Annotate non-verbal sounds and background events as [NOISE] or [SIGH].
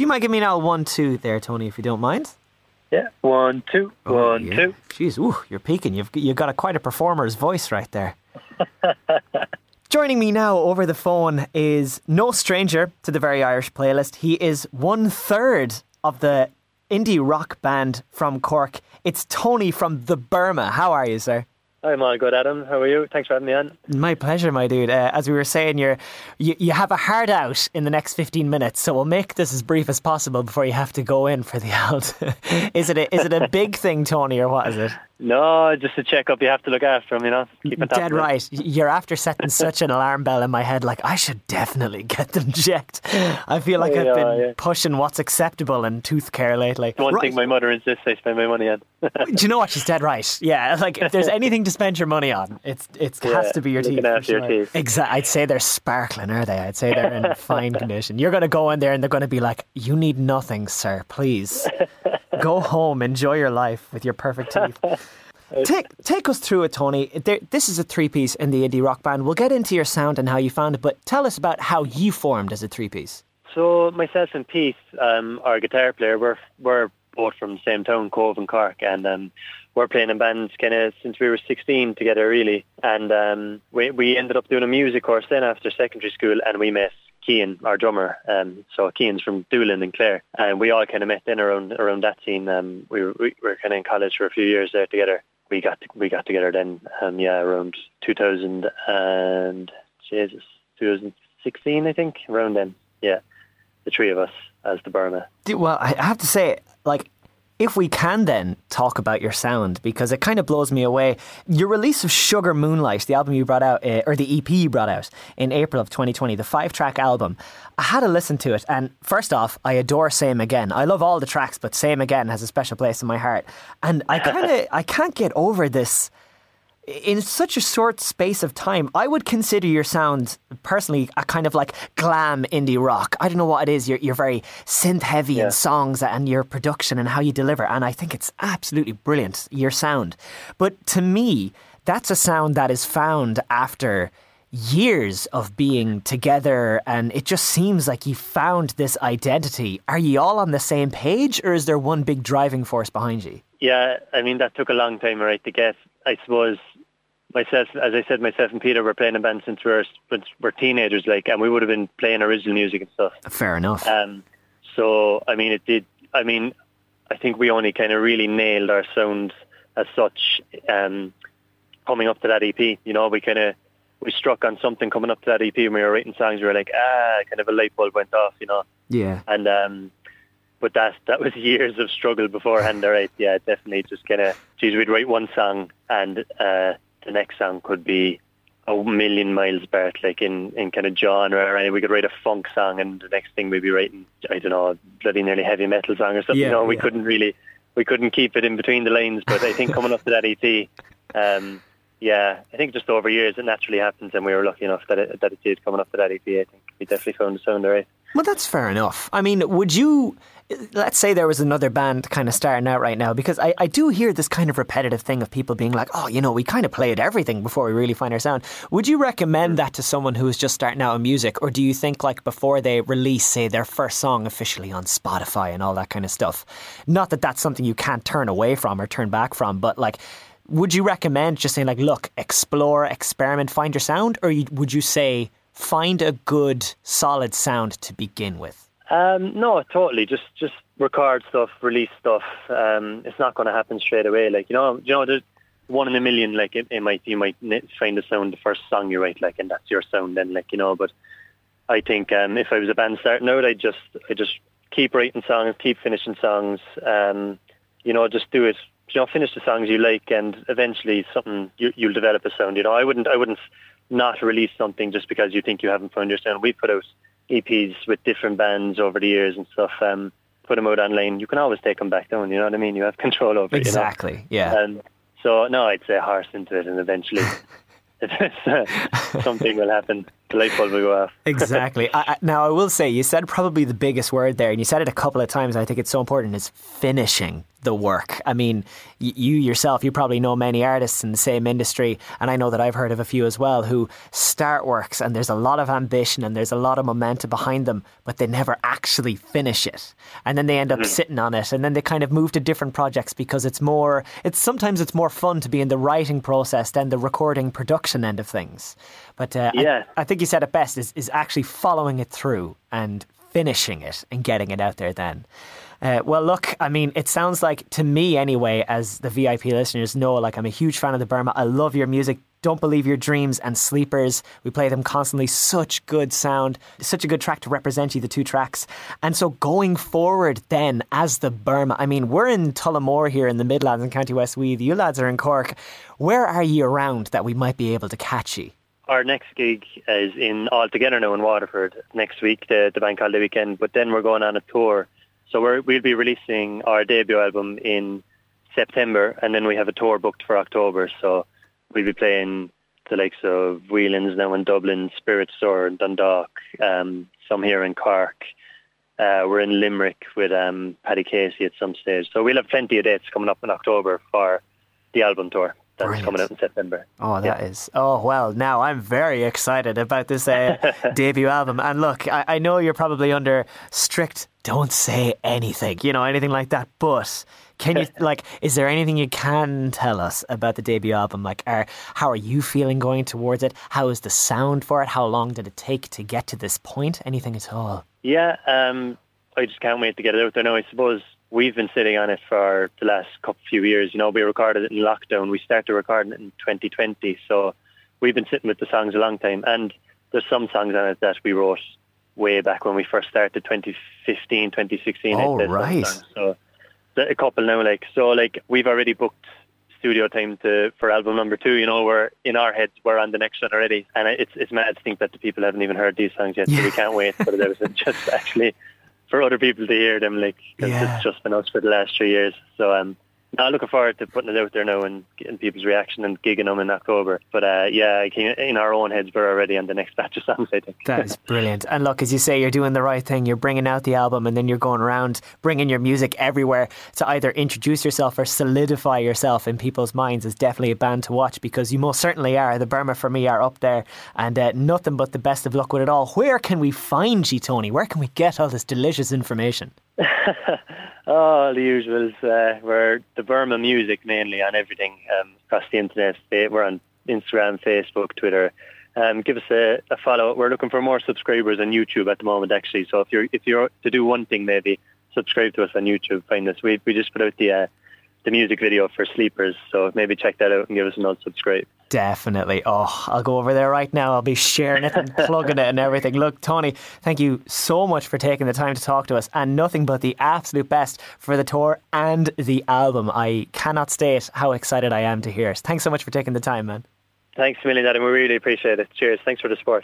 Do you mind giving me now one, two there, Tony, if you don't mind? Yeah, one, two, Oh, one, yeah. two. Jeez, ooh, you're peaking. You've you've got a quite a performer's voice right there. [LAUGHS] Joining me now over the phone is no stranger to the Very Irish playlist. He is one third of the indie rock band from Cork. It's Tony from the Burma. How are you, sir? I'm all good, Adam. How are you? Thanks for having me on. My pleasure, my dude. Uh, as we were saying, you're, you you have a hard out in the next fifteen minutes, so we'll make this as brief as possible before you have to go in for the [LAUGHS] out. is it a, is it a big thing, Tony, or what is it? No, just a checkup. You have to look after him, you know. Keep top Dead right. You're after setting such an alarm bell in my head, like I should definitely get them checked. I feel like I've been yeah. pushing what's acceptable in tooth care lately. One Right. thing my mother insists I spend my money on. Do you know what? She's dead right. Yeah, [LAUGHS] like if there's [LAUGHS] anything to spend your money on, it's it has to be your teeth. after your teeth. Exactly. I'd say they're sparkling, are they? I'd say they're in [LAUGHS] fine condition. You're going to go in there and they're going to be like, "You need nothing, sir. Please go home, enjoy your life with your perfect teeth." [LAUGHS] Take take us through it, Tony. There, this is a three piece in the indie rock band. We'll get into your sound and how you found it, but tell us about how you formed as a three piece. So myself and Pete, um, our guitar player, we're we're both from the same town, Cobh and Cork, and um, we're playing in bands kind of since we were 16 together, really. And um, we we ended up doing a music course then after secondary school, and we met Kean, our drummer. Um, so Kean's from Doolin and Clare, and we all kind of met then around around that scene. Um, we were we were kind of in college for a few years there together. We got we got together then, um, yeah, around 2000 and Jesus, 2016, I think, around then, yeah the three of us as the Burma. Well, I have to say, like, if we can then talk about your sound, because it kind of blows me away. Your release of Sugar Moonlight, the album you brought out, uh, or the EP you brought out in April of 2020, the five track album, I had to listen to it. And first off, I adore Same Again. I love all the tracks, but Same Again has a special place in my heart. And I kind of, I can't get over this in such a short space of time, I would consider your sound personally a kind of like glam indie rock. I don't know what it is. You're, you're very synth heavy Yeah. in songs and your production and how you deliver. And I think it's absolutely brilliant, your sound. But to me, that's a sound that is found after years of being together and it just seems like you found this identity. Are you all on the same page or is there one big driving force behind you? Yeah, I mean that took a long time, right, to get. I suppose myself, as I said, myself and Peter were playing in band since we were since we're teenagers, like, and we would have been playing original music and stuff. Fair enough. Um, so I mean, it did. I mean, I think we only kind of really nailed our sound as such um, coming up to that EP. You know, we kind of we struck on something coming up to that EP when we were writing songs. We were like, ah, kind of a light bulb went off. You know. yeah. and um but that that was [LAUGHS] years of struggle beforehand all right yeah definitely just kind of geez we'd write one song and uh the next song could be a million miles apart like in in kind of genre and we could write a funk song and the next thing we'd be writing i don't know a bloody nearly heavy metal song or something Yeah, you know we yeah. couldn't really we couldn't keep it in between the lines but i think coming up to that ep um yeah, I think just over years it naturally happens, and we were lucky enough that it that it did coming up to that EP. I think we definitely found the sound right. Well, that's fair enough. I mean, would you, let's say there was another band kind of starting out right now, because I, I do hear this kind of repetitive thing of people being like, oh, you know, we kind of played everything before we really find our sound. Would you recommend that to someone who is just starting out in music, or do you think, like, before they release, say, their first song officially on Spotify and all that kind of stuff? Not that that's something you can't turn away from or turn back from, but like, would you recommend just saying like, look, explore, experiment, find your sound, or would you say find a good, solid sound to begin with? Um, no, totally. Just just record stuff, release stuff. Um, it's not going to happen straight away. Like you know, you know, there's one in a million. Like it, it might you might find a sound the first song you write, like, and that's your sound. Then, like you know, but I think um, if I was a band starting out, I'd just I just keep writing songs, keep finishing songs. Um, you know, just do it. You know, finish the songs you like, and eventually something you, you'll develop a sound. You know, I wouldn't I wouldn't not release something just because you think you haven't found your sound. We put out EPs with different bands over the years and stuff. Um, put them out online. You can always take them back down. You know what I mean? You have [LAUGHS] control over it. Exactly. You know? Yeah. Um, so no, I'd say horse into it, and eventually, [LAUGHS] [LAUGHS] uh, something will happen. the light bulb will go off. exactly. I, I, now, I will say, you said probably the biggest word there, and you said it a couple of times. I think it's so important is finishing the work. I mean, you yourself, you probably know many artists in the same industry, and I know that I've heard of a few as well who start works and there's a lot of ambition and there's a lot of momentum behind them, but they never actually finish it. And then they end up mm-hmm. sitting on it and then they kind of move to different projects because it's more, it's sometimes it's more fun to be in the writing process than the recording production end of things. But uh, yeah. I, I think you said it best is, is actually following it through and finishing it and getting it out there then. Uh, well, look, I mean, it sounds like to me anyway, as the VIP listeners know, like I'm a huge fan of the Burma. I love your music. Don't Believe Your Dreams and Sleepers. We play them constantly. Such good sound. Such a good track to represent you, the two tracks. And so going forward then as the Burma, I mean, we're in Tullamore here in the Midlands in County West. You lads are in Cork. Where are you around that we might be able to catch you? Our next gig is in All Together Now in Waterford next week, the, the bank holiday weekend. But then we're going on a tour so we will be releasing our debut album in September, and then we have a tour booked for October. So we'll be playing the likes of Whelan's now in Dublin, Spirit Store in Dundalk, um, some here in Cork. Uh, we're in Limerick with um, Paddy Casey at some stage. So we'll have plenty of dates coming up in October for the album tour that's Brilliant. coming out in September. Oh, that yeah. is. Oh well, now I'm very excited about this uh, [LAUGHS] debut album. And look, I, I, know you're probably under strict don't say anything, you know, anything like that. But can you [LAUGHS] like? Is there anything you can tell us about the debut album? Like, are, how are you feeling going towards it? How is the sound for it? How long did it take to get to this point? Anything at all? Yeah, um, I just can't wait to get it out there now. I suppose we've been sitting on it for the last couple few years. You know, we recorded it in lockdown. We started recording it in 2020, so we've been sitting with the songs a long time. And there's some songs on it that we wrote way back when we first started, 2015, 2016. Oh, right. So a couple now, like so, like we've already booked studio time to for album number two. You know, we're in our heads, we're on the next one already, and it's it's mad to think that the people haven't even heard these songs yet. Yeah. So we can't wait for [LAUGHS] it just actually for other people to hear them, like cause yeah. it's just been us for the last three years. So um, now looking forward to putting it out there now and getting people's reaction and gigging them in October. But uh, yeah, in our own heads, we're already on the next batch of songs. I think that is brilliant. And look, as you say, you're doing the right thing. You're bringing out the album, and then you're going around bringing your music everywhere to either introduce yourself or solidify yourself in people's minds. Is definitely a band to watch because you most certainly are. The Burma for me are up there, and uh, nothing but the best of luck with it all. Where can we find you, Tony? Where can we get all this delicious information? [LAUGHS] oh, the usuals. Uh, we're the Burma music mainly on everything um, across the internet. We're on Instagram, Facebook, Twitter. Um, give us a, a, follow. We're looking for more subscribers on YouTube at the moment, actually. So if you're if you're to do one thing, maybe subscribe to us on YouTube. Find us. We we just put out the uh, the music video for Sleepers. So maybe check that out and give us an old subscribe. Definitely. Oh, I'll go over there right now. I'll be sharing it and plugging it and everything. Look, Tony, thank you so much for taking the time to talk to us and nothing but the absolute best for the tour and the album. I cannot state how excited I am to hear it. Thanks so much for taking the time, man. Thanks a million, Adam. We really appreciate it. Cheers. Thanks for the support.